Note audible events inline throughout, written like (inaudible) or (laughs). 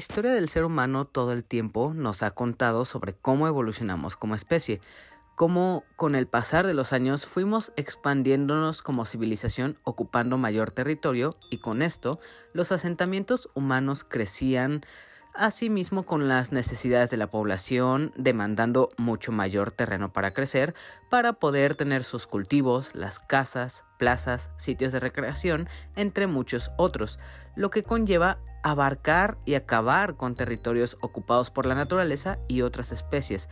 La historia del ser humano todo el tiempo nos ha contado sobre cómo evolucionamos como especie, cómo con el pasar de los años fuimos expandiéndonos como civilización ocupando mayor territorio y con esto los asentamientos humanos crecían asimismo con las necesidades de la población demandando mucho mayor terreno para crecer para poder tener sus cultivos, las casas, plazas, sitios de recreación, entre muchos otros, lo que conlleva abarcar y acabar con territorios ocupados por la naturaleza y otras especies.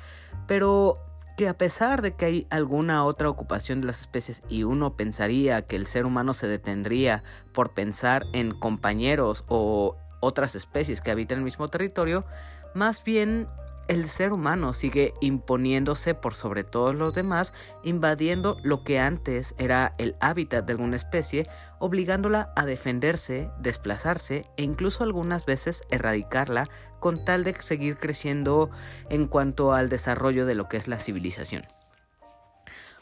Pero que a pesar de que hay alguna otra ocupación de las especies y uno pensaría que el ser humano se detendría por pensar en compañeros o otras especies que habitan el mismo territorio, más bien el ser humano sigue imponiéndose por sobre todos los demás, invadiendo lo que antes era el hábitat de alguna especie, obligándola a defenderse, desplazarse e incluso algunas veces erradicarla con tal de seguir creciendo en cuanto al desarrollo de lo que es la civilización.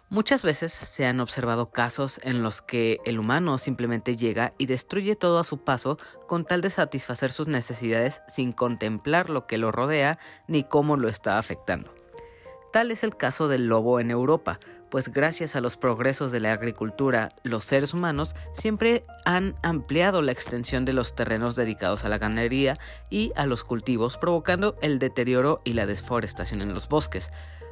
Muchas veces se han observado casos en los que el humano simplemente llega y destruye todo a su paso con tal de satisfacer sus necesidades sin contemplar lo que lo rodea ni cómo lo está afectando. Tal es el caso del lobo en Europa, pues gracias a los progresos de la agricultura, los seres humanos siempre han ampliado la extensión de los terrenos dedicados a la ganadería y a los cultivos, provocando el deterioro y la deforestación en los bosques.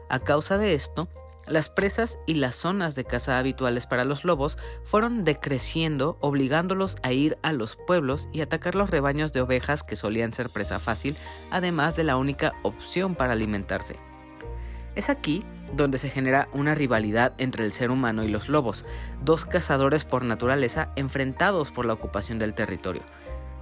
A causa de esto, las presas y las zonas de caza habituales para los lobos fueron decreciendo, obligándolos a ir a los pueblos y atacar los rebaños de ovejas que solían ser presa fácil, además de la única opción para alimentarse. Es aquí donde se genera una rivalidad entre el ser humano y los lobos, dos cazadores por naturaleza enfrentados por la ocupación del territorio.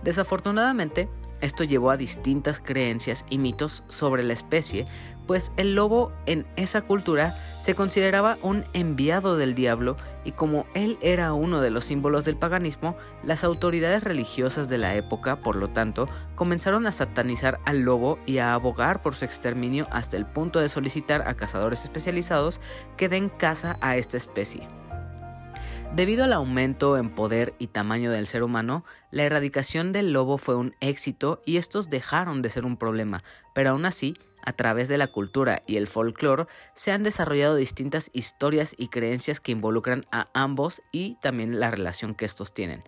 Desafortunadamente, esto llevó a distintas creencias y mitos sobre la especie, pues el lobo en esa cultura se consideraba un enviado del diablo y como él era uno de los símbolos del paganismo, las autoridades religiosas de la época, por lo tanto, comenzaron a satanizar al lobo y a abogar por su exterminio hasta el punto de solicitar a cazadores especializados que den caza a esta especie. Debido al aumento en poder y tamaño del ser humano, la erradicación del lobo fue un éxito y estos dejaron de ser un problema, pero aún así, a través de la cultura y el folclore, se han desarrollado distintas historias y creencias que involucran a ambos y también la relación que estos tienen.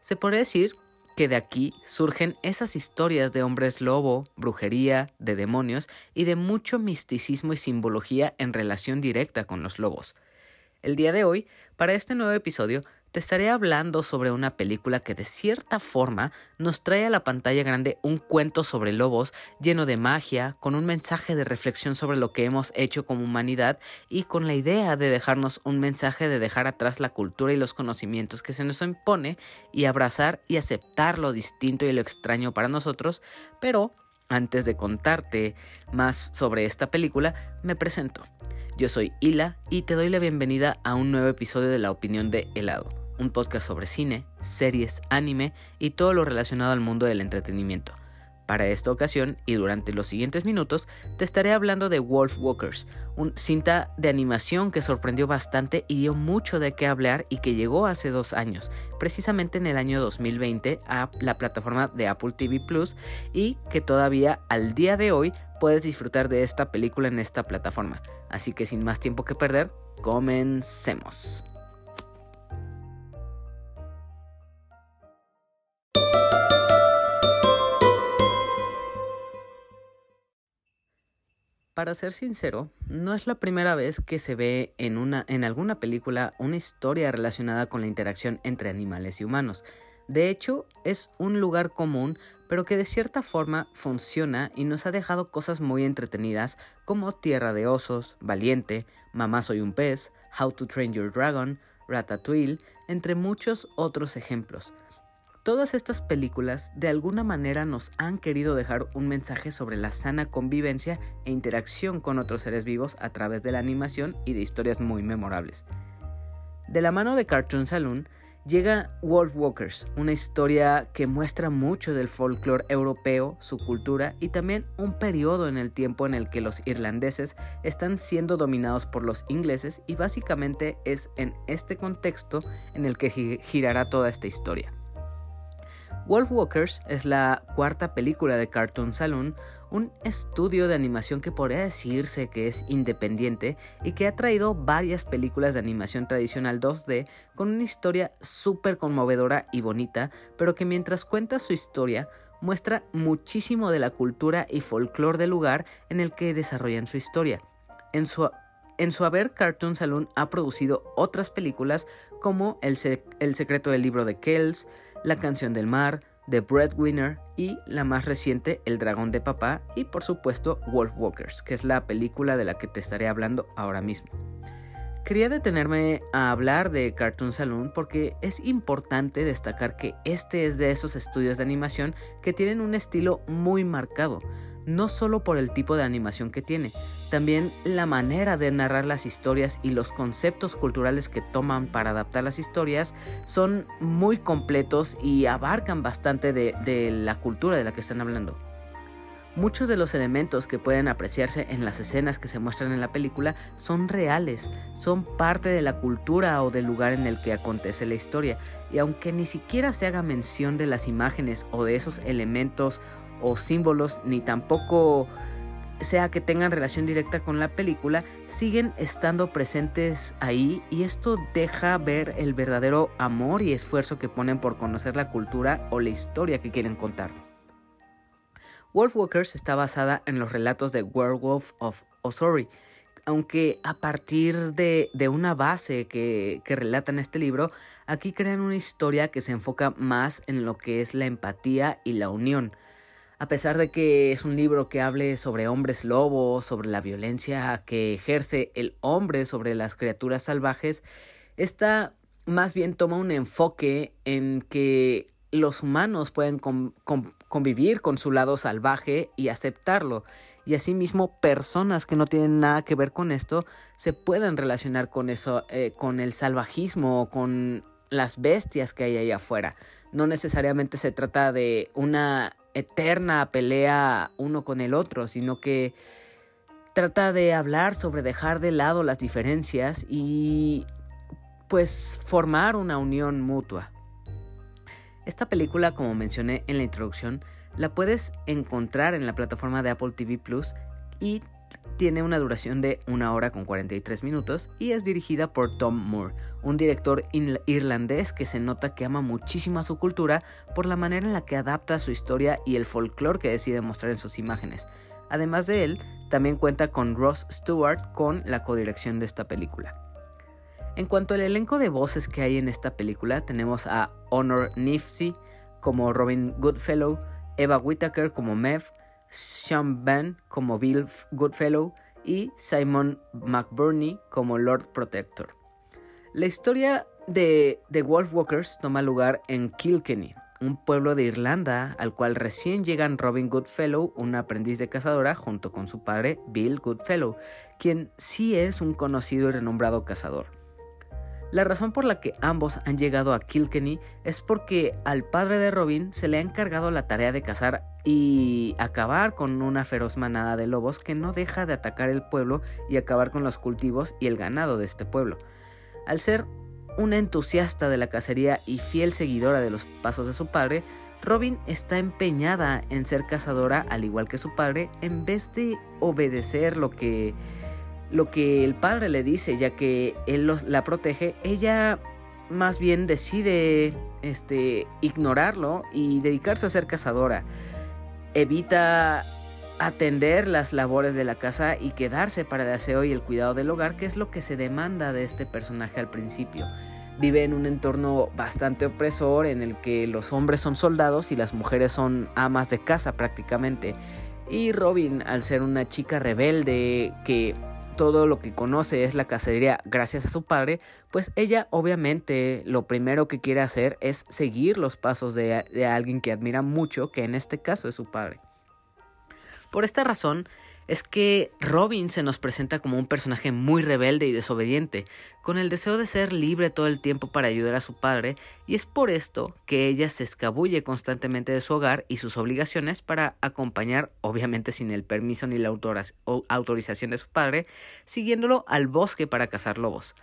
Se puede decir que de aquí surgen esas historias de hombres lobo, brujería, de demonios y de mucho misticismo y simbología en relación directa con los lobos. El día de hoy, para este nuevo episodio, te estaré hablando sobre una película que de cierta forma nos trae a la pantalla grande un cuento sobre lobos lleno de magia, con un mensaje de reflexión sobre lo que hemos hecho como humanidad y con la idea de dejarnos un mensaje de dejar atrás la cultura y los conocimientos que se nos impone y abrazar y aceptar lo distinto y lo extraño para nosotros, pero antes de contarte más sobre esta película, me presento. Yo soy Hila y te doy la bienvenida a un nuevo episodio de La Opinión de Helado, un podcast sobre cine, series, anime y todo lo relacionado al mundo del entretenimiento. Para esta ocasión y durante los siguientes minutos te estaré hablando de Wolf Walkers, un cinta de animación que sorprendió bastante y dio mucho de qué hablar y que llegó hace dos años, precisamente en el año 2020 a la plataforma de Apple TV Plus y que todavía al día de hoy puedes disfrutar de esta película en esta plataforma. Así que sin más tiempo que perder, comencemos. Para ser sincero, no es la primera vez que se ve en, una, en alguna película una historia relacionada con la interacción entre animales y humanos. De hecho, es un lugar común, pero que de cierta forma funciona y nos ha dejado cosas muy entretenidas como Tierra de Osos, Valiente, Mamá Soy un Pez, How to Train Your Dragon, Ratatouille, entre muchos otros ejemplos. Todas estas películas de alguna manera nos han querido dejar un mensaje sobre la sana convivencia e interacción con otros seres vivos a través de la animación y de historias muy memorables. De la mano de Cartoon Saloon, llega Wolf Walkers, una historia que muestra mucho del folclore europeo, su cultura y también un periodo en el tiempo en el que los irlandeses están siendo dominados por los ingleses y básicamente es en este contexto en el que girará toda esta historia. Wolf Walkers es la cuarta película de Cartoon Saloon, un estudio de animación que podría decirse que es independiente y que ha traído varias películas de animación tradicional 2D con una historia súper conmovedora y bonita, pero que mientras cuenta su historia muestra muchísimo de la cultura y folclore del lugar en el que desarrollan su historia. En su, en su haber, Cartoon Saloon ha producido otras películas como El, el secreto del libro de Kells, La canción del mar, The Breadwinner y la más reciente El dragón de papá y por supuesto Wolf Walkers, que es la película de la que te estaré hablando ahora mismo. Quería detenerme a hablar de Cartoon Saloon porque es importante destacar que este es de esos estudios de animación que tienen un estilo muy marcado, no solo por el tipo de animación que tiene, también la manera de narrar las historias y los conceptos culturales que toman para adaptar las historias son muy completos y abarcan bastante de, la cultura de la que están hablando. Muchos de los elementos que pueden apreciarse en las escenas que se muestran en la película son reales, son parte de la cultura o del lugar en el que acontece la historia, y aunque ni siquiera se haga mención de las imágenes o de esos elementos o símbolos, ni tampoco sea que tengan relación directa con la película, siguen estando presentes ahí y esto deja ver el verdadero amor y esfuerzo que ponen por conocer la cultura o la historia que quieren contar. Wolfwalkers está basada en los relatos de Werewolf of Osori, aunque a partir de, una base que, que relata en este libro, aquí crean una historia que se enfoca más en lo que es la empatía y la unión a pesar de que es un libro que hable sobre hombres lobos, sobre la violencia que ejerce el hombre sobre las criaturas salvajes, esta más bien toma un enfoque en que los humanos pueden convivir con su lado salvaje y aceptarlo. Y asimismo, personas que no tienen nada que ver con esto se pueden relacionar con eso, eh, con el salvajismo, con las bestias que hay ahí afuera. No necesariamente se trata de una eterna pelea uno con el otro, sino que trata de hablar sobre dejar de lado las diferencias y pues formar una unión mutua. Esta película, como mencioné en la introducción, la puedes encontrar en la plataforma de Apple TV Plus y tiene una duración de una hora con 43 minutos y es dirigida por Tom Moore, un director irlandés que se nota que ama muchísimo a su cultura por la manera en la que adapta su historia y el folclore que decide mostrar en sus imágenes. Además de él, también cuenta con Ross Stewart con la codirección de esta película. En cuanto al elenco de voces que hay en esta película, tenemos a Honor Nifsey como Robin Goodfellow, Eva Whittaker como Mev, sean Ben como Bill Goodfellow y Simon McBurney como Lord Protector. La historia de The Wolfwalkers toma lugar en Kilkenny, un pueblo de Irlanda al cual recién llegan Robin Goodfellow, un aprendiz de cazadora, junto con su padre Bill Goodfellow, quien sí es un conocido y renombrado cazador. La razón por la que ambos han llegado a Kilkenny es porque al padre de Robin se le ha encargado la tarea de cazar y acabar con una feroz manada de lobos que no deja de atacar el pueblo y acabar con los cultivos y el ganado de este pueblo. Al ser una entusiasta de la cacería y fiel seguidora de los pasos de su padre, Robin está empeñada en ser cazadora al igual que su padre en vez de obedecer lo que lo que el padre le dice, ya que él la protege, ella más bien decide este, ignorarlo y dedicarse a ser cazadora. Evita atender las labores de la casa y quedarse para el aseo y el cuidado del hogar, que es lo que se demanda de este personaje al principio. Vive en un entorno bastante opresor en el que los hombres son soldados y las mujeres son amas de casa prácticamente. Y Robin, al ser una chica rebelde que todo lo que conoce es la cacería gracias a su padre, pues ella obviamente lo primero que quiere hacer es seguir los pasos de, alguien que admira mucho, que en este caso es su padre. Por esta razón, es que Robin se nos presenta como un personaje muy rebelde y desobediente, con el deseo de ser libre todo el tiempo para ayudar a su padre, y es por esto que ella se escabulle constantemente de su hogar y sus obligaciones para acompañar, obviamente sin el permiso ni la autorización de su padre, siguiéndolo al bosque para cazar lobos.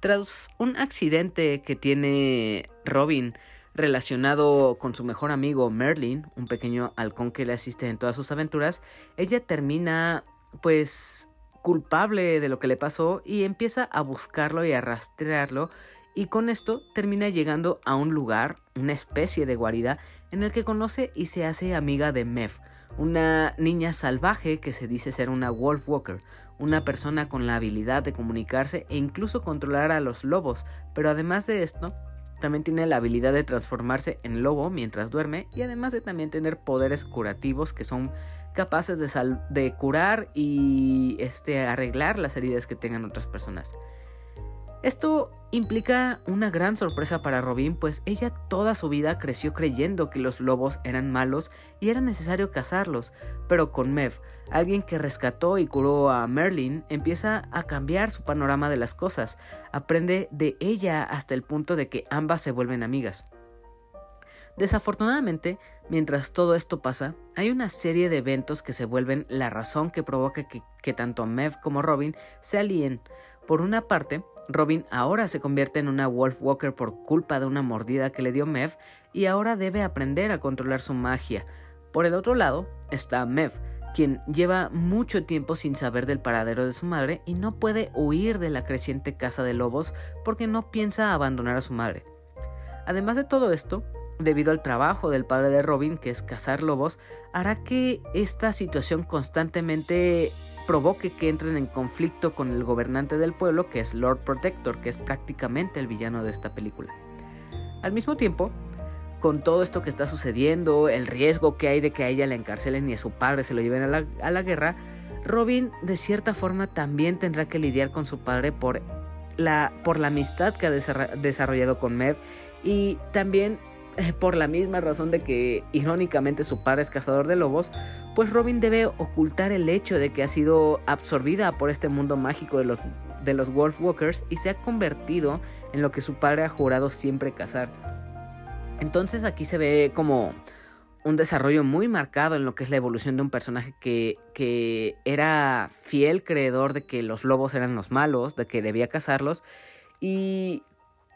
Tras un accidente que tiene Robin, relacionado con su mejor amigo Merlin, un pequeño halcón que le asiste en todas sus aventuras, ella termina pues culpable de lo que le pasó y empieza a buscarlo y a rastrearlo y con esto termina llegando a un lugar, una especie de guarida, en el que conoce y se hace amiga de Mev, una niña salvaje que se dice ser una Wolf Walker, una persona con la habilidad de comunicarse e incluso controlar a los lobos, pero además de esto, también tiene la habilidad de transformarse en lobo mientras duerme y además de también tener poderes curativos que son capaces de, de curar y este, arreglar las heridas que tengan otras personas. Esto implica una gran sorpresa para Robin, pues ella toda su vida creció creyendo que los lobos eran malos y era necesario cazarlos, pero con Mev, alguien que rescató y curó a Merlin, empieza a cambiar su panorama de las cosas, aprende de ella hasta el punto de que ambas se vuelven amigas. Desafortunadamente, mientras todo esto pasa, hay una serie de eventos que se vuelven la razón que provoca que, tanto Mev como Robin se alíen. Por una parte, Robin ahora se convierte en una Wolf Walker por culpa de una mordida que le dio Mev y ahora debe aprender a controlar su magia. Por el otro lado está Mev, quien lleva mucho tiempo sin saber del paradero de su madre y no puede huir de la creciente casa de lobos porque no piensa abandonar a su madre. Además de todo esto, debido al trabajo del padre de Robin, que es cazar lobos, hará que esta situación constantemente provoque que entren en conflicto con el gobernante del pueblo, que es Lord Protector, que es prácticamente el villano de esta película. Al mismo tiempo, con todo esto que está sucediendo, el riesgo que hay de que a ella la encarcelen y a su padre se lo lleven a la, guerra, Robin de cierta forma también tendrá que lidiar con su padre por la, por la amistad que ha desarrollado con Mev y también eh, por la misma razón de que irónicamente su padre es cazador de lobos, pues Robin debe ocultar el hecho de que ha sido absorbida por este mundo mágico de los, de los Wolf Walkers y se ha convertido en lo que su padre ha jurado siempre cazar. Entonces aquí se ve como un desarrollo muy marcado en lo que es la evolución de un personaje que, que era fiel creedor de que los lobos eran los malos, de que debía cazarlos y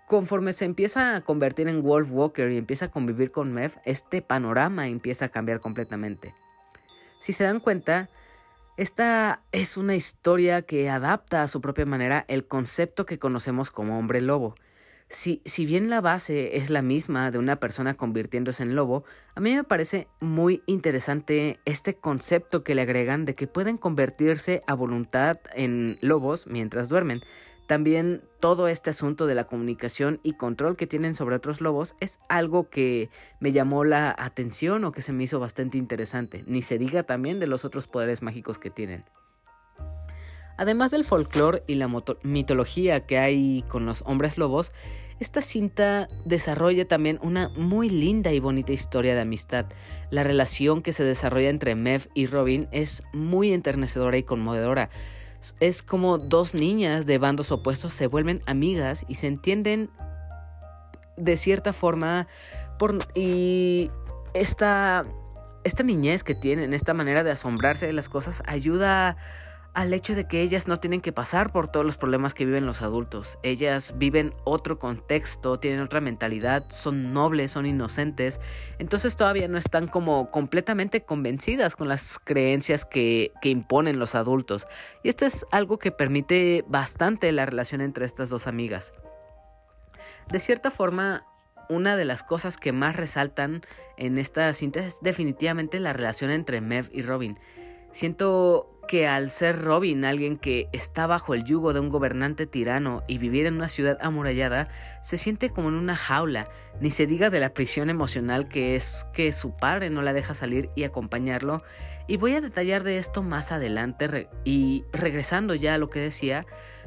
conforme se empieza a convertir en Wolf Walker y empieza a convivir con Mev, este panorama empieza a cambiar completamente. Si se dan cuenta, esta es una historia que adapta a su propia manera el concepto que conocemos como hombre lobo. Si, si, bien la base es la misma de una persona convirtiéndose en lobo, a mí me parece muy interesante este concepto que le agregan de que pueden convertirse a voluntad en lobos mientras duermen. También todo este asunto de la comunicación y control que tienen sobre otros lobos es algo que me llamó la atención o que se me hizo bastante interesante. Ni se diga también de los otros poderes mágicos que tienen. Además del folclore y la mitología que hay con los hombres lobos, esta cinta desarrolla también una muy linda y bonita historia de amistad. La relación que se desarrolla entre Mev y Robin es muy enternecedora y conmovedora es como dos niñas de bandos opuestos se vuelven amigas y se entienden de cierta forma y esta, esta niñez que tienen, esta manera de asombrarse de las cosas ayuda al hecho de que ellas no tienen que pasar por todos los problemas que viven los adultos. Ellas viven otro contexto, tienen otra mentalidad, son nobles, son inocentes, entonces todavía no están como completamente convencidas con las creencias que, que imponen los adultos. Y esto es algo que permite bastante la relación entre estas dos amigas. De cierta forma, una de las cosas que más resaltan en esta cinta es definitivamente la relación entre Mev y Robin. Siento que al ser Robin alguien que está bajo el yugo de un gobernante tirano y vivir en una ciudad amurallada, se siente como en una jaula, ni se diga de la prisión emocional que es que su padre no la deja salir y acompañarlo, y voy a detallar de esto más adelante y regresando ya a lo que decía,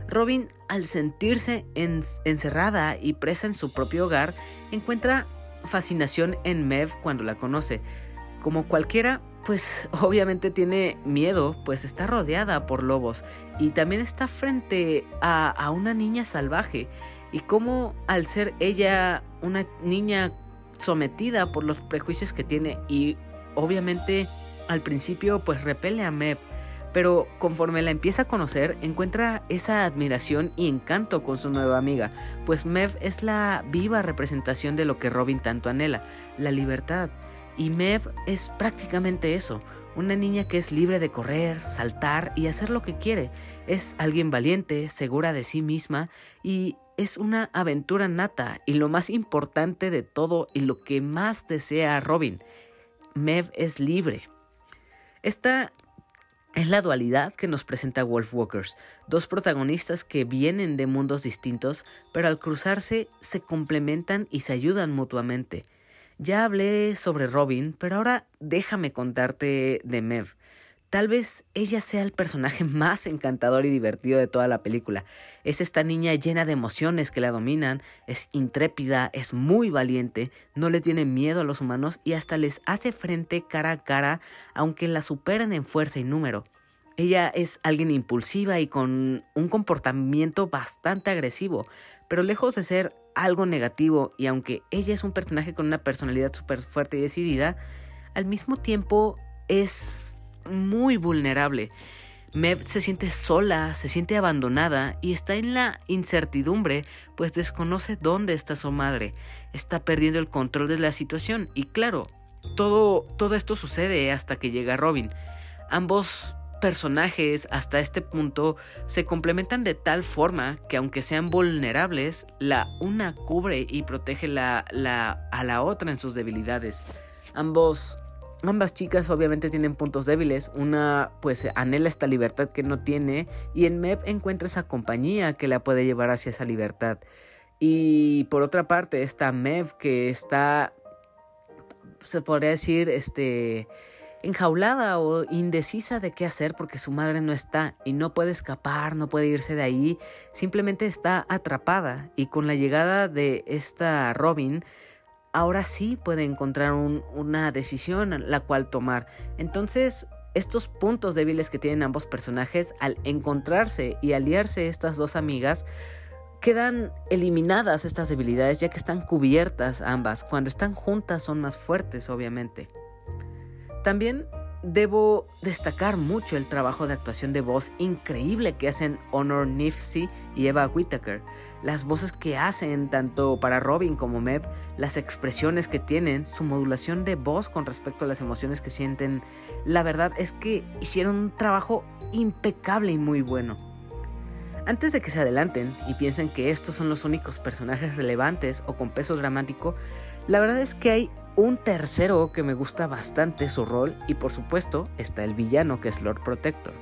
Robin al sentirse encerrada y presa en su propio hogar, encuentra fascinación en Mev cuando la conoce, como cualquiera pues (laughs) obviamente tiene miedo, pues está rodeada por lobos y también está frente a, una niña salvaje y como al ser ella una niña sometida por los prejuicios que tiene y obviamente al principio pues repele a Mep pero conforme la empieza a conocer, encuentra esa admiración y encanto con su nueva amiga, pues Mev es la viva representación de lo que Robin tanto anhela, la libertad. Y Mev es prácticamente eso, una niña que es libre de correr, saltar y hacer lo que quiere. Es alguien valiente, segura de sí misma y es una aventura nata y lo más importante de todo y lo que más desea Robin. Mev es libre. Esta es la dualidad que nos presenta Wolfwalkers, dos protagonistas que vienen de mundos distintos, pero al cruzarse se complementan y se ayudan mutuamente. Ya hablé sobre Robin, pero ahora déjame contarte de Mev. Tal vez ella sea el personaje (laughs) más encantador y divertido de toda la película. Es esta niña llena de emociones que la dominan, es intrépida, es muy valiente, no le tiene miedo a los humanos y hasta les hace frente cara a cara, aunque la superan en fuerza y número. Ella es alguien impulsiva y con un comportamiento bastante agresivo, pero lejos de ser algo negativo y aunque ella es un personaje con una personalidad súper fuerte y decidida, al mismo tiempo es muy vulnerable. Mev se siente sola, se siente abandonada y está en la incertidumbre, pues desconoce dónde está su madre. Está perdiendo el control de la situación y claro, todo, todo esto sucede hasta que llega Robin. Ambos personajes hasta este punto se complementan de tal forma que aunque sean vulnerables, la una cubre y protege la, la, a la otra en sus debilidades. Ambos Ambas chicas obviamente tienen puntos débiles. Una pues anhela esta libertad que no tiene y en Meb encuentra esa compañía que la puede llevar hacia esa libertad. Y por otra parte está Mev que está, se podría decir, este, enjaulada o indecisa de qué hacer porque su madre no está y no puede escapar, no puede irse de ahí, simplemente está atrapada y con la llegada de esta Robin, ahora sí puede encontrar una decisión la cual tomar. Entonces, estos puntos débiles que tienen ambos personajes, al encontrarse y aliarse estas dos amigas, quedan eliminadas estas debilidades ya que están cubiertas ambas. Cuando están juntas son más fuertes, obviamente. También Debo destacar mucho el trabajo de actuación de voz increíble que hacen Honor Nifsey y Eva Whittaker. Las voces que hacen tanto para Robin como Meb, las expresiones que tienen, su modulación de voz con respecto a las emociones que sienten. La verdad es que hicieron un trabajo impecable y muy bueno. Antes de que se adelanten y piensen que estos son los únicos personajes relevantes o con peso dramático, la verdad es que hay un tercero que me gusta bastante su rol y por supuesto está el villano que es Lord Protector.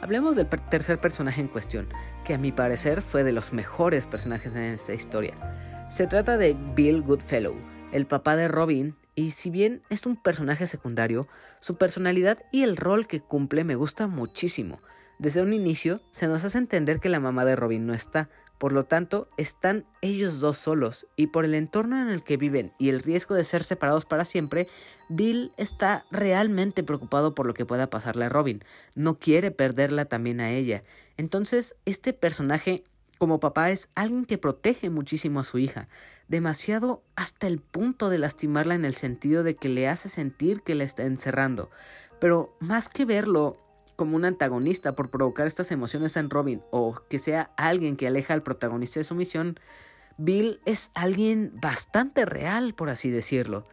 Hablemos del tercer personaje en cuestión, que a mi parecer fue de los mejores personajes en esta historia. Se trata de Bill Goodfellow, el papá de Robin, y si bien es un personaje secundario, su personalidad y el rol que cumple me gusta muchísimo. Desde un inicio se nos hace entender que la mamá de Robin no está, por lo tanto, están ellos dos solos y por el entorno en el que viven y el riesgo de ser separados para siempre, Bill está realmente preocupado por lo que pueda pasarle a Robin. No quiere perderla también a ella. Entonces, este personaje como papá es alguien que protege muchísimo a su hija, demasiado hasta el punto de lastimarla en el sentido de que le hace sentir que la está encerrando. Pero más que verlo como un antagonista por provocar estas emociones en Robin o que sea alguien que aleja al protagonista de su misión, Bill es alguien bastante real, por así decirlo.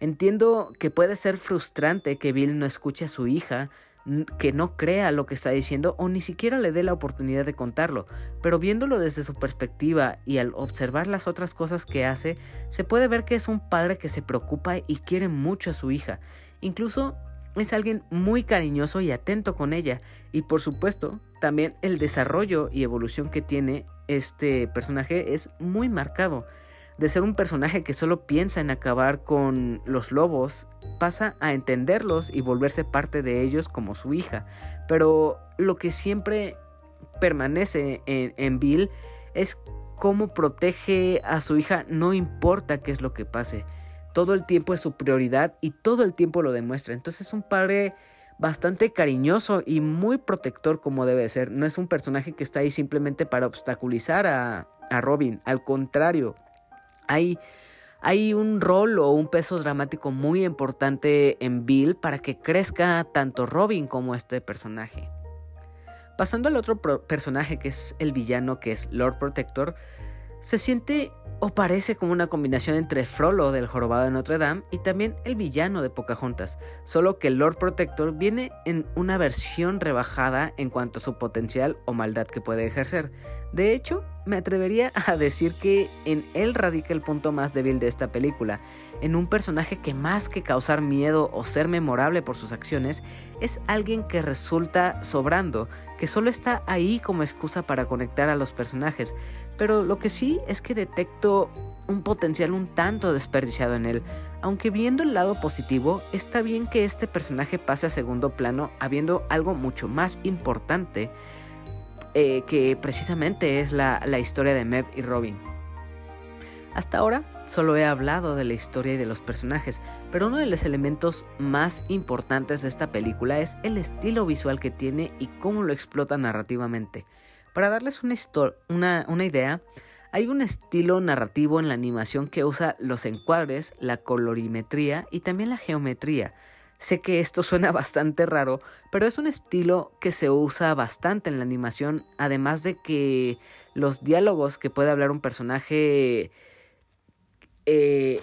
Entiendo que puede ser frustrante que Bill no escuche a su hija, que no crea lo que está diciendo o ni siquiera le dé la oportunidad de contarlo, pero viéndolo desde su perspectiva y al observar las otras cosas que hace, se puede ver que es un padre que se preocupa y quiere mucho a su hija. Incluso es alguien muy cariñoso y atento con ella. Y por supuesto, también el desarrollo y evolución que tiene este personaje es muy marcado. De ser un personaje que solo piensa en acabar con los lobos, pasa a entenderlos y volverse parte de ellos como su hija. Pero lo que siempre permanece en, en Bill es cómo protege a su hija, no importa qué es lo que pase todo el tiempo es su prioridad y todo el tiempo lo demuestra. Entonces es un padre bastante cariñoso y muy protector como debe ser. No es un personaje que está ahí simplemente para obstaculizar a, Robin. Al contrario, hay, Hay un rol o un peso dramático muy importante en Bill para que crezca tanto Robin como este personaje. Pasando al otro personaje que es el villano que es Lord Protector, se siente o parece como una combinación entre Frollo del Jorobado de Notre Dame y también el villano de Pocahontas, solo que el Lord Protector viene en una versión rebajada en cuanto a su potencial o maldad que puede ejercer. De hecho, me atrevería a decir que en él radica el punto más débil de esta película, en un personaje que más que causar miedo o ser memorable por sus acciones, es alguien que resulta sobrando, que solo está ahí como excusa para conectar a los personajes, pero lo que sí es que detecto un potencial un tanto desperdiciado en él, aunque viendo el lado positivo, está bien que este personaje pase a segundo plano habiendo algo mucho más importante eh, que precisamente es la, la historia de Mev y Robin. Hasta ahora solo he hablado de la historia y de los personajes, pero uno de los elementos más importantes de esta película es el estilo visual que tiene y cómo lo explota narrativamente. Para darles una, una, idea, hay un estilo narrativo en la animación que usa los encuadres, la colorimetría y también la geometría. Sé que esto suena (laughs) bastante raro, pero es un estilo que se usa bastante en la animación, además de que los diálogos que puede hablar un personaje eh,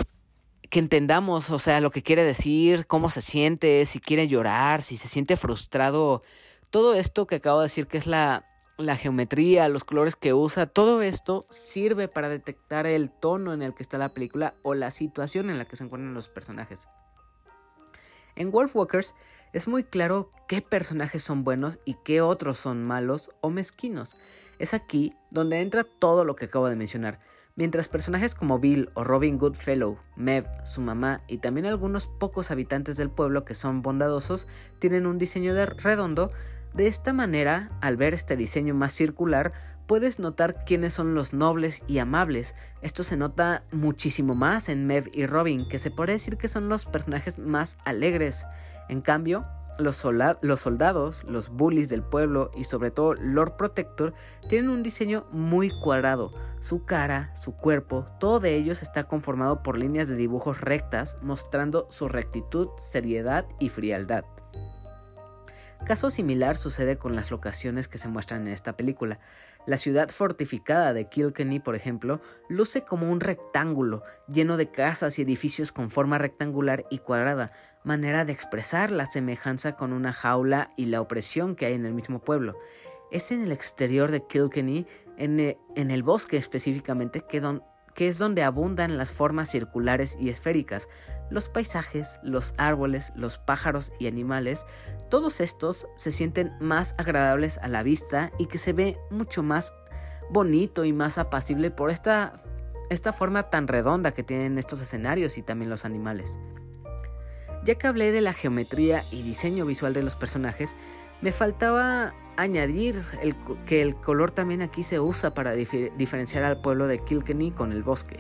que entendamos, o sea, lo que quiere decir, cómo se siente, si quiere llorar, si se siente frustrado, todo esto que acabo de decir que es la, la geometría, los colores que usa, todo esto sirve para detectar el tono en el que está la película o la situación en la que se encuentran los personajes. En Wolfwalkers es muy claro qué personajes son buenos y qué otros son malos o mezquinos. Es aquí donde entra todo lo que acabo de mencionar. Mientras personajes como Bill o Robin Goodfellow, Mev, su mamá y también algunos pocos habitantes del pueblo que son bondadosos tienen un diseño de redondo, de esta manera, al ver este diseño más circular, puedes notar quiénes son los nobles y amables. Esto se nota muchísimo más en Mev y Robin, que se puede decir que son los personajes más alegres. En cambio, los, los, soldados, los bullies del pueblo y sobre todo Lord Protector tienen un diseño muy cuadrado. Su cara, su cuerpo, todo de ellos está conformado por líneas de dibujos rectas mostrando su rectitud, seriedad y frialdad. Caso similar sucede con las locaciones que se muestran en esta película. La ciudad fortificada de Kilkenny, por ejemplo, luce como un rectángulo, lleno de casas y edificios con forma rectangular y cuadrada, manera de expresar la semejanza con una jaula y la opresión que hay en el mismo pueblo. Es en el exterior de Kilkenny, en e, el, bosque específicamente, que, don, que es donde abundan las formas circulares y esféricas, los paisajes, los árboles, los pájaros y animales, todos estos se sienten más agradables a la vista y que se ve mucho más bonito y más apacible por esta, esta forma tan redonda que tienen estos escenarios y también los animales. Ya que hablé de la geometría y diseño visual de los personajes, me faltaba añadir que el color también aquí se usa para diferenciar al pueblo de Kilkenny con el bosque.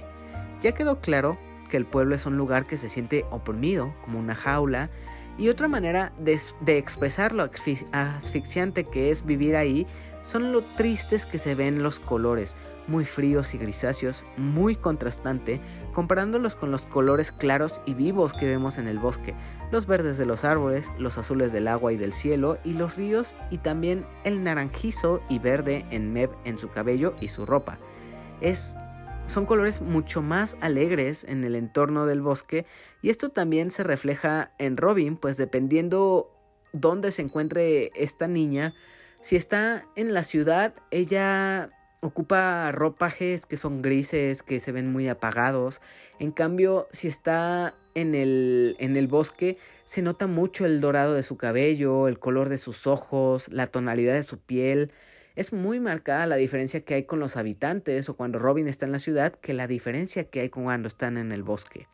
Ya quedó claro que el pueblo es un lugar que se siente oprimido, como una jaula, y otra manera de, de expresar lo asfixiante que es vivir ahí son lo tristes que se ven los colores, muy fríos y grisáceos, muy contrastante, comparándolos con los colores claros y vivos que vemos en el bosque, los verdes de los árboles, los azules del agua y del cielo, y los ríos, y también el naranjizo y verde en Meb en su cabello y su ropa. Es son colores mucho más alegres en el entorno del bosque y esto también se refleja en Robin, pues dependiendo dónde se encuentre esta niña, si está en la ciudad, ella ocupa ropajes que son grises, que se ven muy apagados. En cambio, si está en el, en el bosque, se nota mucho el dorado de su cabello, el color de sus ojos, la tonalidad de su piel. Es muy marcada la diferencia que hay con los habitantes o cuando Robin está en la ciudad que la diferencia que hay cuando están en el bosque.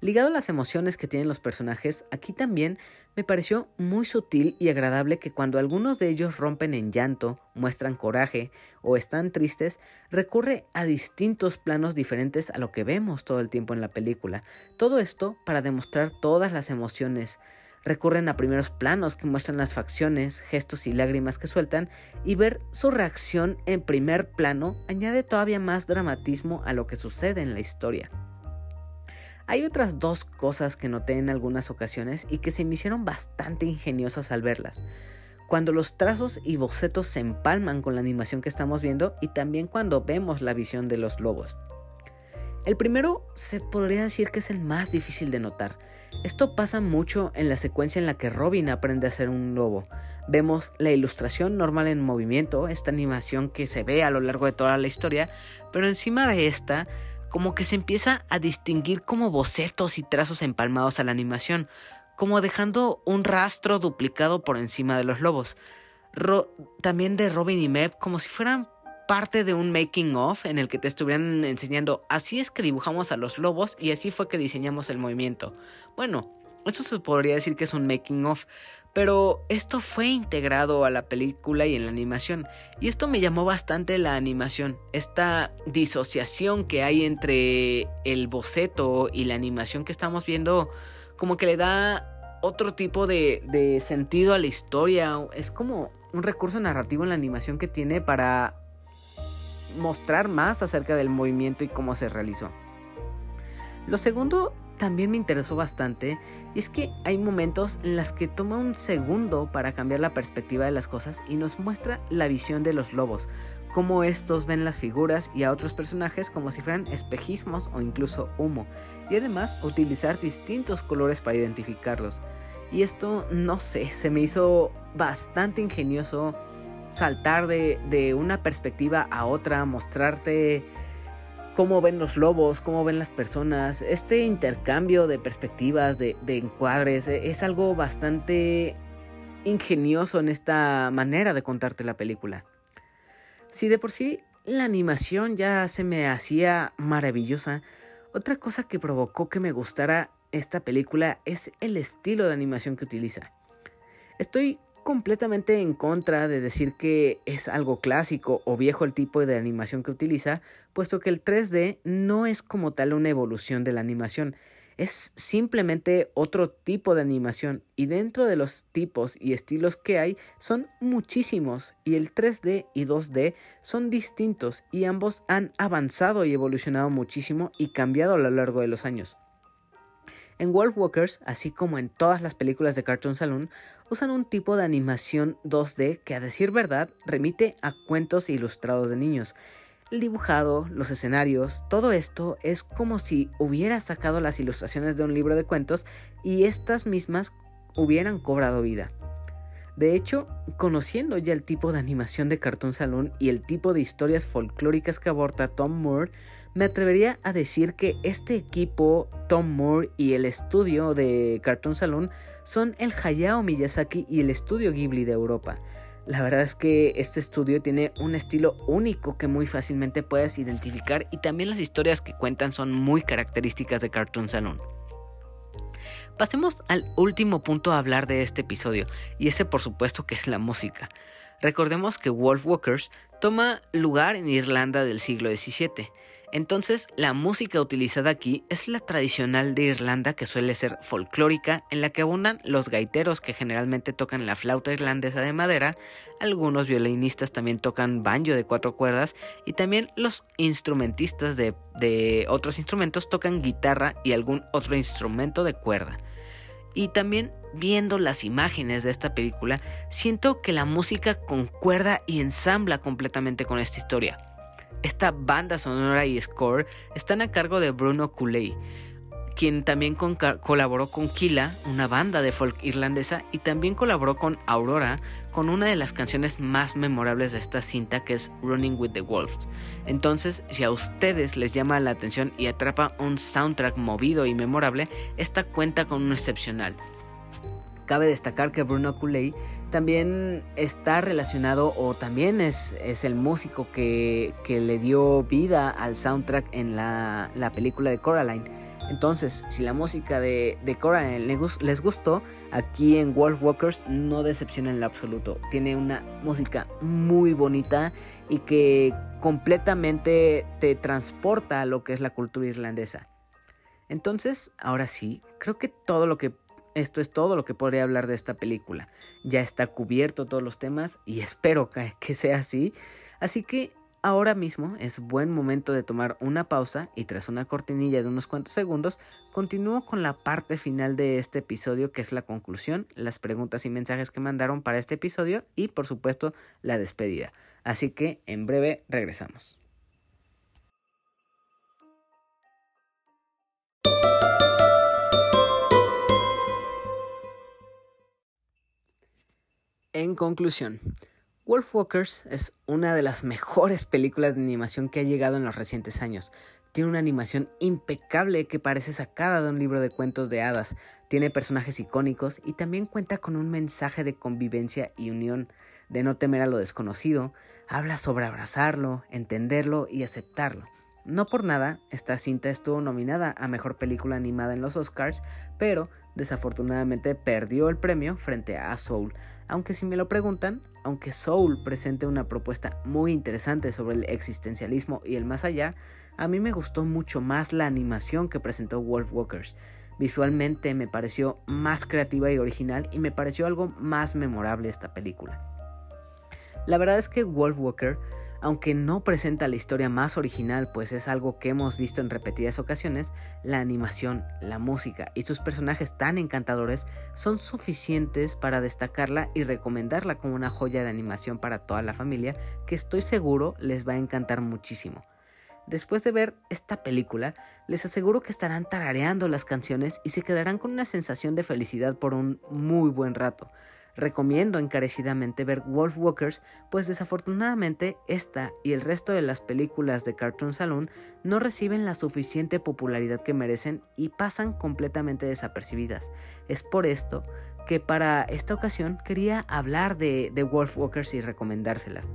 Ligado a las emociones que tienen los personajes, aquí también me pareció muy sutil y agradable que cuando algunos de ellos rompen en llanto, muestran coraje o están tristes, recurre a distintos planos diferentes a lo que vemos todo el tiempo en la película. Todo esto para demostrar todas las emociones. Recurren a primeros planos que muestran las facciones, gestos y lágrimas que sueltan y ver su reacción en primer plano añade todavía más dramatismo a lo que sucede en la historia. Hay otras dos cosas que noté en algunas ocasiones y que se me hicieron bastante ingeniosas al verlas. Cuando los trazos y bocetos se empalman con la animación que estamos viendo y también cuando vemos la visión de los lobos. El primero se podría decir que es el más difícil de notar. Esto pasa mucho en la secuencia en la que Robin aprende a ser un lobo. Vemos la ilustración normal en movimiento, esta animación que se ve a lo largo de toda la historia, pero encima de esta, como que se empieza a distinguir como bocetos y trazos empalmados a la animación, como dejando un rastro duplicado por encima de los lobos. también de Robin y Meb como si fueran parte de un making of en el que te estuvieran enseñando así es que dibujamos a los lobos y así fue que diseñamos el movimiento. Bueno, eso se podría decir que es un making of, pero esto fue integrado a la película y en la animación y esto me llamó bastante la animación, esta disociación que hay entre el boceto y la animación que estamos viendo como que le da otro tipo de, sentido a la historia, es como un recurso narrativo en la animación que tiene para mostrar más acerca del movimiento y cómo se realizó. Lo segundo también me interesó bastante y es que hay momentos en los que toma un segundo para cambiar la perspectiva de las cosas y nos muestra la visión de los lobos, cómo estos ven las figuras y a otros personajes como si fueran espejismos o incluso humo, y además utilizar distintos colores para identificarlos. Y esto, no sé, se me hizo bastante ingenioso saltar de, una perspectiva a otra, mostrarte cómo ven los lobos, cómo ven las personas. Este intercambio de perspectivas, de, encuadres, e, es algo bastante ingenioso en esta manera de contarte la película. Si de por sí la animación ya se me hacía maravillosa, otra cosa que provocó que me gustara esta película es el estilo de animación que utiliza. Estoy completamente en contra de decir que es algo clásico o viejo el tipo de animación que utiliza, puesto que el 3D no es como tal una evolución de la animación, es simplemente otro tipo de animación y dentro de los tipos y estilos que hay son muchísimos y el 3D y 2D son distintos y ambos han avanzado y evolucionado muchísimo y cambiado a lo largo de los años. En Wolfwalkers, así como en todas las películas de Cartoon Saloon, usan un tipo de animación 2D que a decir verdad remite a cuentos ilustrados de niños. El dibujado, los escenarios, todo esto es como si hubiera sacado las ilustraciones de un libro de cuentos y estas mismas hubieran cobrado vida. De hecho, conociendo ya el tipo de animación de Cartoon Saloon y el tipo de historias folclóricas que aborda Tom Moore, me atrevería a decir que este equipo, Tom Moore y el estudio de Cartoon Saloon son el Hayao Miyazaki y el estudio Ghibli de Europa. La verdad es que este estudio tiene un estilo único que muy fácilmente puedes identificar y también las historias que cuentan son muy características de Cartoon Saloon. Pasemos al último punto a hablar de este episodio, y ese por supuesto que es la música. Recordemos que Wolf Walkers toma lugar en Irlanda del siglo XVII, entonces, la música utilizada aquí es la tradicional de Irlanda que suele ser folclórica, en la que abundan los gaiteros que generalmente tocan la flauta irlandesa de madera, algunos violinistas también tocan banjo de cuatro cuerdas y también los instrumentistas de, de otros instrumentos tocan guitarra y algún otro instrumento de cuerda. Y también viendo las imágenes de esta película, siento que la música concuerda y ensambla completamente con esta historia. Esta banda sonora y score están a cargo de Bruno Cooley, quien también colaboró con Kila, una banda de folk irlandesa, y también colaboró con Aurora con una de las canciones más memorables de esta cinta que es Running with the Wolves. Entonces, si a ustedes les llama la atención y atrapa un soundtrack movido y memorable, esta cuenta con un excepcional. Cabe destacar que Bruno Cooley también está relacionado o también es, es el músico que, le dio vida al soundtrack en la, película de Coraline. Entonces, si la música de, les, les gustó, aquí en Wolf Walkers no decepciona en lo absoluto. Tiene una música muy bonita y que completamente te transporta a lo que es la cultura irlandesa. Entonces, ahora sí, creo que todo lo que esto es todo lo que podría hablar de esta película. Ya está cubierto todos los temas y espero que, sea así. Así que Ahora mismo es buen momento de tomar una pausa y tras una cortinilla de unos cuantos segundos, continúo con la parte final de este episodio que es la conclusión, las preguntas y mensajes que mandaron para este episodio y por supuesto la despedida. Así que en breve regresamos. En conclusión, Wolfwalkers es una de las mejores películas de animación que ha llegado en los recientes años. Tiene una animación impecable que parece sacada de un libro de cuentos de hadas, tiene personajes icónicos y también cuenta con un mensaje de convivencia y unión, de no temer a lo desconocido, habla sobre abrazarlo, entenderlo y aceptarlo. No por nada, esta cinta estuvo nominada a Mejor Película Animada en los Oscars, pero desafortunadamente perdió el premio frente a Soul, aunque si me lo preguntan, aunque Soul presente una propuesta muy interesante sobre el existencialismo y el más allá, a mí me gustó mucho más la animación que presentó Wolf Walkers. Visualmente me pareció más creativa y original y me pareció algo más memorable esta película. La verdad es que Wolf Walker aunque no presenta la historia más original, pues es algo que hemos visto en repetidas ocasiones, la animación, la música y sus personajes tan encantadores son suficientes para destacarla y recomendarla como una joya de animación para toda la familia que estoy seguro les va a encantar muchísimo. Después de ver esta película, les aseguro que estarán tarareando las canciones y se quedarán con una sensación de felicidad por un muy buen rato. Recomiendo encarecidamente ver Wolf Walkers, pues desafortunadamente esta y el resto de las películas de Cartoon Saloon no reciben la suficiente popularidad que merecen y pasan completamente desapercibidas. Es por esto que para esta ocasión quería hablar de, de Wolf Walkers y recomendárselas.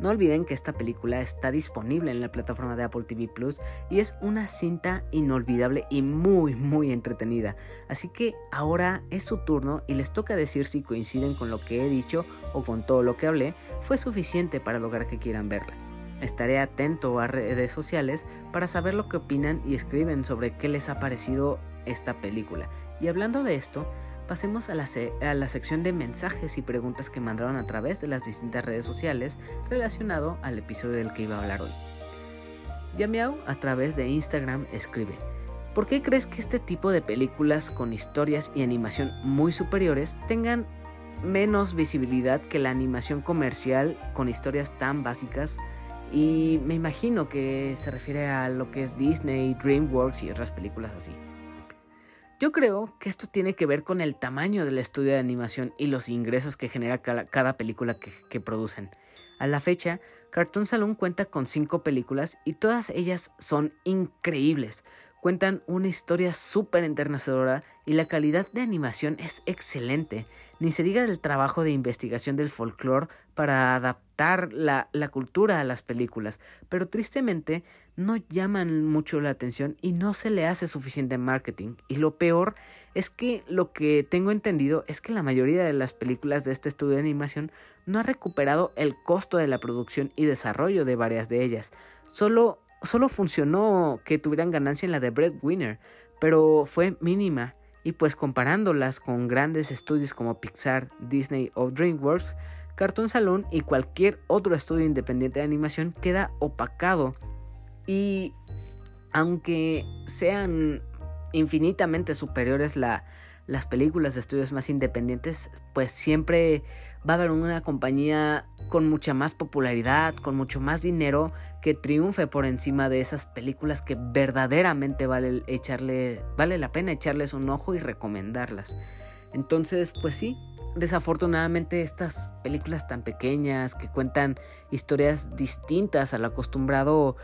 No olviden que esta película está disponible en la plataforma de Apple TV Plus y es una cinta inolvidable y muy muy entretenida. Así que ahora es su turno y les toca decir si coinciden con lo que he dicho o con todo lo que hablé fue suficiente para lograr que quieran verla. Estaré atento a redes sociales para saber lo que opinan y escriben sobre qué les ha parecido esta película. Y hablando de esto, pasemos a la, sección de mensajes y preguntas que mandaron a través de las distintas redes sociales relacionado al episodio del que iba a hablar hoy. Yamiao a través de Instagram escribe, ¿por qué crees que este tipo de películas con historias y animación muy superiores tengan menos visibilidad que la animación comercial con historias tan básicas? Y me imagino que se refiere a lo que es Disney, DreamWorks y otras películas así. Yo creo que esto tiene que ver con el tamaño del estudio de animación y los ingresos que genera cada, película que, producen. A la fecha, Cartoon Saloon cuenta con 5 películas y todas ellas son increíbles. Cuentan una historia súper enternecedora y la calidad de animación es excelente. Ni se diga del trabajo de investigación del folclore para adaptar la, la cultura a las películas, pero tristemente no llaman mucho la atención y no se le hace suficiente marketing. Y lo peor es que lo que tengo entendido es que la mayoría de las películas de este estudio de animación no ha recuperado el costo de la producción y desarrollo de varias de ellas. Solo, solo funcionó que tuvieran ganancia en la de Breadwinner, pero fue mínima. Y pues comparándolas con grandes estudios como Pixar, Disney o DreamWorks, Cartoon Saloon y cualquier otro estudio independiente de animación queda opacado y aunque sean infinitamente superiores las películas de estudios más independientes, pues siempre va a haber una compañía con mucha más popularidad, con mucho más dinero, que triunfe por encima de esas películas que verdaderamente vale, echarle, vale la pena echarles un ojo y recomendarlas. Entonces, pues sí, desafortunadamente estas películas tan pequeñas que cuentan historias distintas al acostumbrado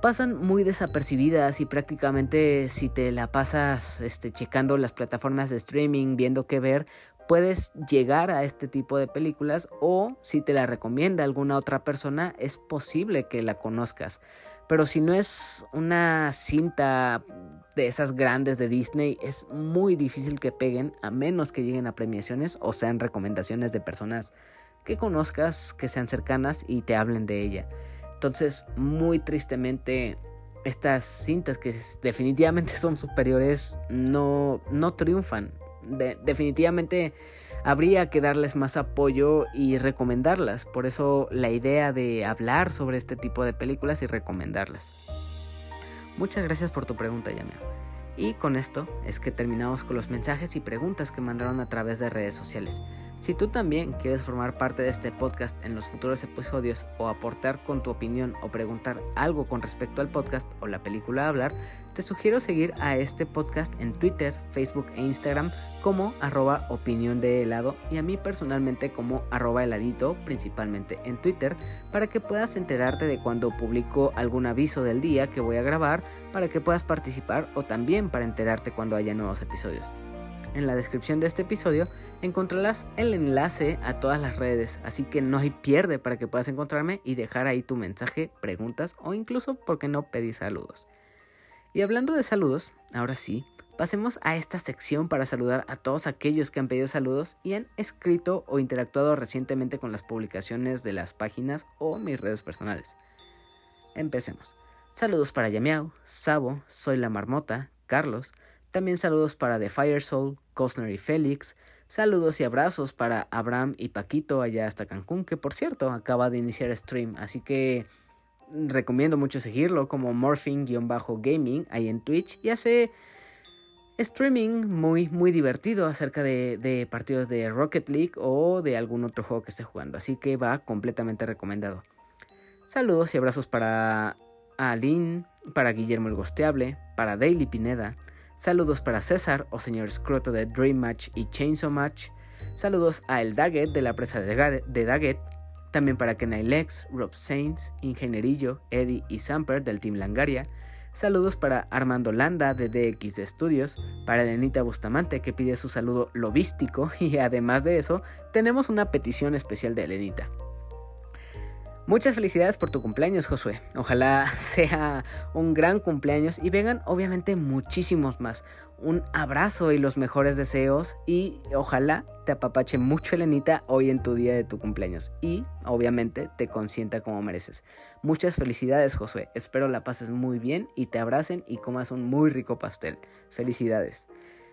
pasan muy desapercibidas y prácticamente si te la pasas este, checando las plataformas de streaming, viendo qué ver, puedes llegar a este tipo de películas o si te la recomienda alguna otra persona, es posible que la conozcas. Pero si no es una cinta de esas grandes de Disney, es muy difícil que peguen a menos que lleguen a premiaciones o sean recomendaciones de personas que conozcas, que sean cercanas y te hablen de ella. Entonces, muy tristemente, estas cintas que definitivamente (laughs) son superiores no, no triunfan. definitivamente habría que darles más apoyo y recomendarlas. Por eso la idea de hablar sobre este tipo de películas y recomendarlas. Muchas gracias por tu pregunta, Yameo. Y con esto es que terminamos con los mensajes y preguntas que mandaron a través de redes sociales. Si tú también quieres formar parte de este podcast en los futuros episodios o aportar con tu opinión o preguntar algo con respecto al podcast o la película a hablar, te sugiero seguir a este podcast en Twitter, Facebook e Instagram como arroba opinión de helado y a mí personalmente como arroba heladito, principalmente en Twitter, para que puedas enterarte de cuando publico algún aviso del día que voy a grabar, para que puedas participar o también para enterarte cuando haya nuevos episodios. En la descripción de este episodio encontrarás el enlace a todas las redes, así que no hay pierde para que puedas encontrarme y dejar ahí tu mensaje, preguntas o incluso, ¿por qué no, pedir saludos? Y hablando de saludos, ahora sí, pasemos a esta sección para saludar a todos aquellos que han pedido saludos y han escrito o interactuado recientemente con las publicaciones de las páginas o mis redes personales. Empecemos. Saludos para Yamiao, Sabo, Soy la Marmota, Carlos, también saludos para The Fire Soul, Cosner y Félix. Saludos y abrazos para Abraham y Paquito allá hasta Cancún, que por cierto acaba de iniciar stream, así que recomiendo mucho seguirlo como Morphing-Gaming ahí en Twitch y hace streaming muy, muy divertido acerca de, de, partidos de Rocket League o de algún otro juego que esté jugando, así que va completamente recomendado. Saludos y abrazos para Aline, para Guillermo el Gosteable, para Daily Pineda, Saludos para César o señor Scroto de Dream Match y Chainsaw Match. Saludos a El Daggett de la presa de Daggett. También para Lex, Rob Saints, Ingenierillo, Eddie y Samper del Team Langaria. Saludos para Armando Landa de DX de Estudios, para Elenita Bustamante que pide su saludo lobístico (laughs) y además de eso tenemos una petición especial de Elenita. Muchas felicidades por tu cumpleaños, Josué. Ojalá (laughs) sea un gran cumpleaños y vengan obviamente muchísimos más. Un abrazo y los mejores deseos y ojalá te apapache mucho Elenita hoy en tu día de tu cumpleaños y obviamente te consienta como mereces. Muchas felicidades, Josué. Espero la pases muy bien y te abracen y comas un muy rico pastel. Felicidades.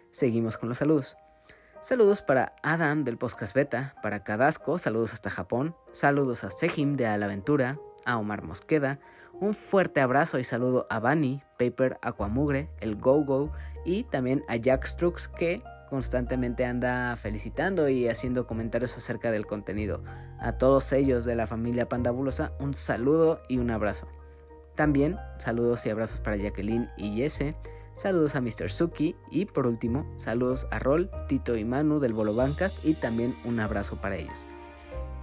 Seguimos con los saludos. Saludos para Adam del Podcast Beta, para Cadasco, saludos hasta Japón, saludos a Sejim de Alaventura, a Omar Mosqueda, un fuerte abrazo y saludo a Bani, Paper Aquamugre, el Go Go y también a Jack Strux que constantemente anda felicitando y haciendo comentarios acerca del contenido. A todos ellos de la familia Pandabulosa, un saludo y un abrazo. También saludos y abrazos para Jacqueline y Jesse, Saludos a Mr. Suki y por último, saludos a Rol, Tito y Manu del Bolo Bancast y también un abrazo para ellos.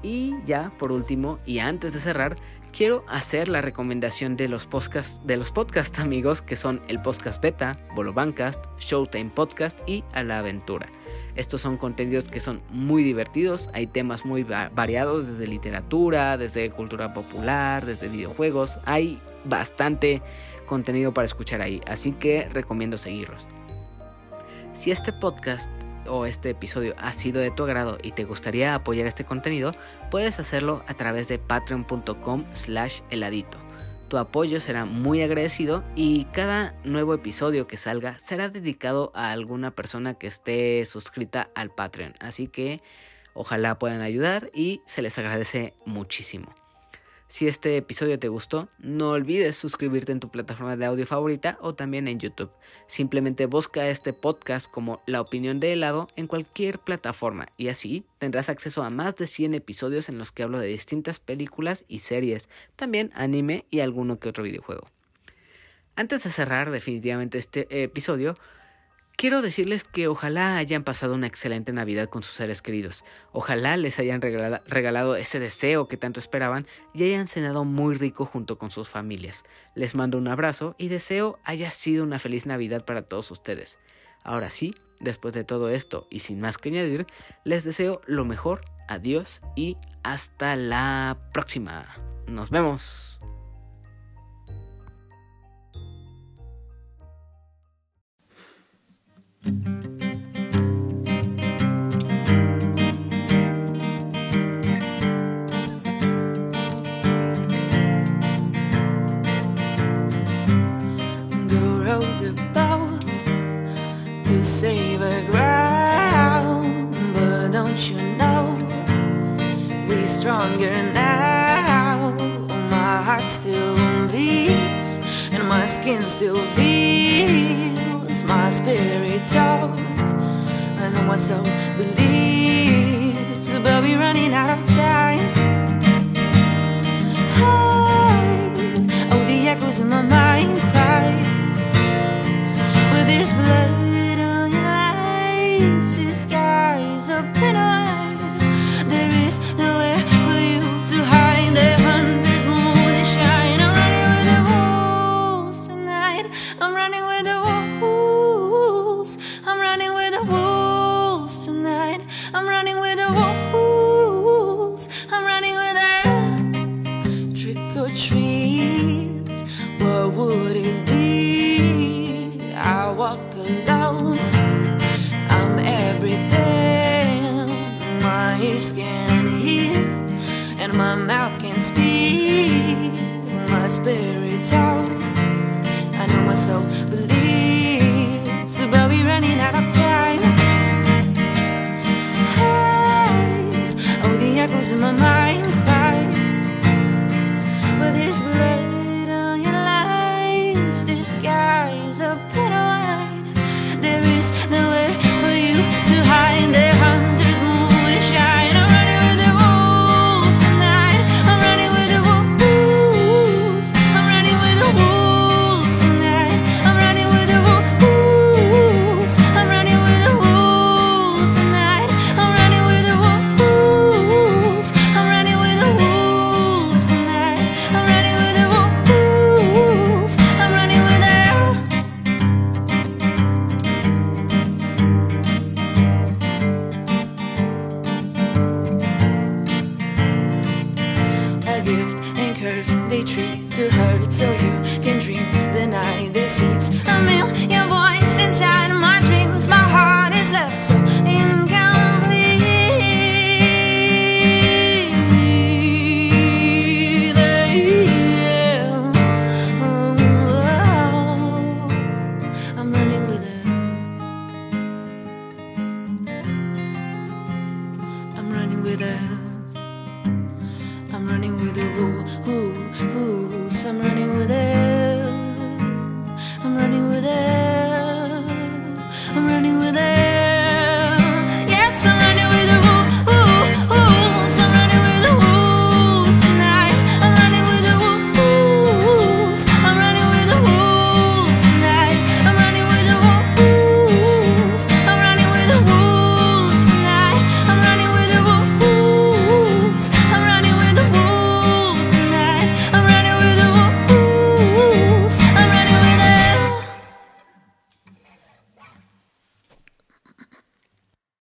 Y ya por último y antes de cerrar, quiero hacer la recomendación de los podcasts de los podcasts amigos que son el podcast beta, Bolo Bancast, Showtime Podcast y A la Aventura. Estos son contenidos que son muy divertidos, hay temas muy variados desde literatura, desde cultura popular, desde videojuegos, hay bastante contenido para escuchar ahí, así que recomiendo seguirlos. Si este podcast o este episodio ha sido de tu agrado y te gustaría apoyar este contenido, puedes hacerlo a través de patreon.com slash heladito. Tu apoyo será muy agradecido y cada nuevo episodio que salga será dedicado a alguna persona que esté suscrita al Patreon. Así que ojalá puedan ayudar y se les agradece muchísimo. Si este episodio te gustó, no olvides suscribirte en tu plataforma de audio favorita o también en YouTube. Simplemente busca este podcast como La opinión de helado en cualquier plataforma y así tendrás acceso a más de 100 episodios en los que hablo de distintas películas y series, también anime y alguno que otro videojuego. Antes de cerrar definitivamente este episodio, Quiero decirles que ojalá hayan pasado una excelente Navidad con sus seres queridos. Ojalá les hayan regalado ese deseo que tanto esperaban y hayan cenado muy rico junto con sus familias. Les mando un abrazo y deseo haya sido una feliz Navidad para todos ustedes. Ahora sí, después de todo esto y sin más que añadir, les deseo lo mejor, adiós y hasta la próxima. Nos vemos. to save a ground But don't you know We're stronger now? My heart still beats And my skin still feels my spirit talk and no one so believes. So but we're running out of time Hide. Oh, the echoes in my mind cry Well, there's blood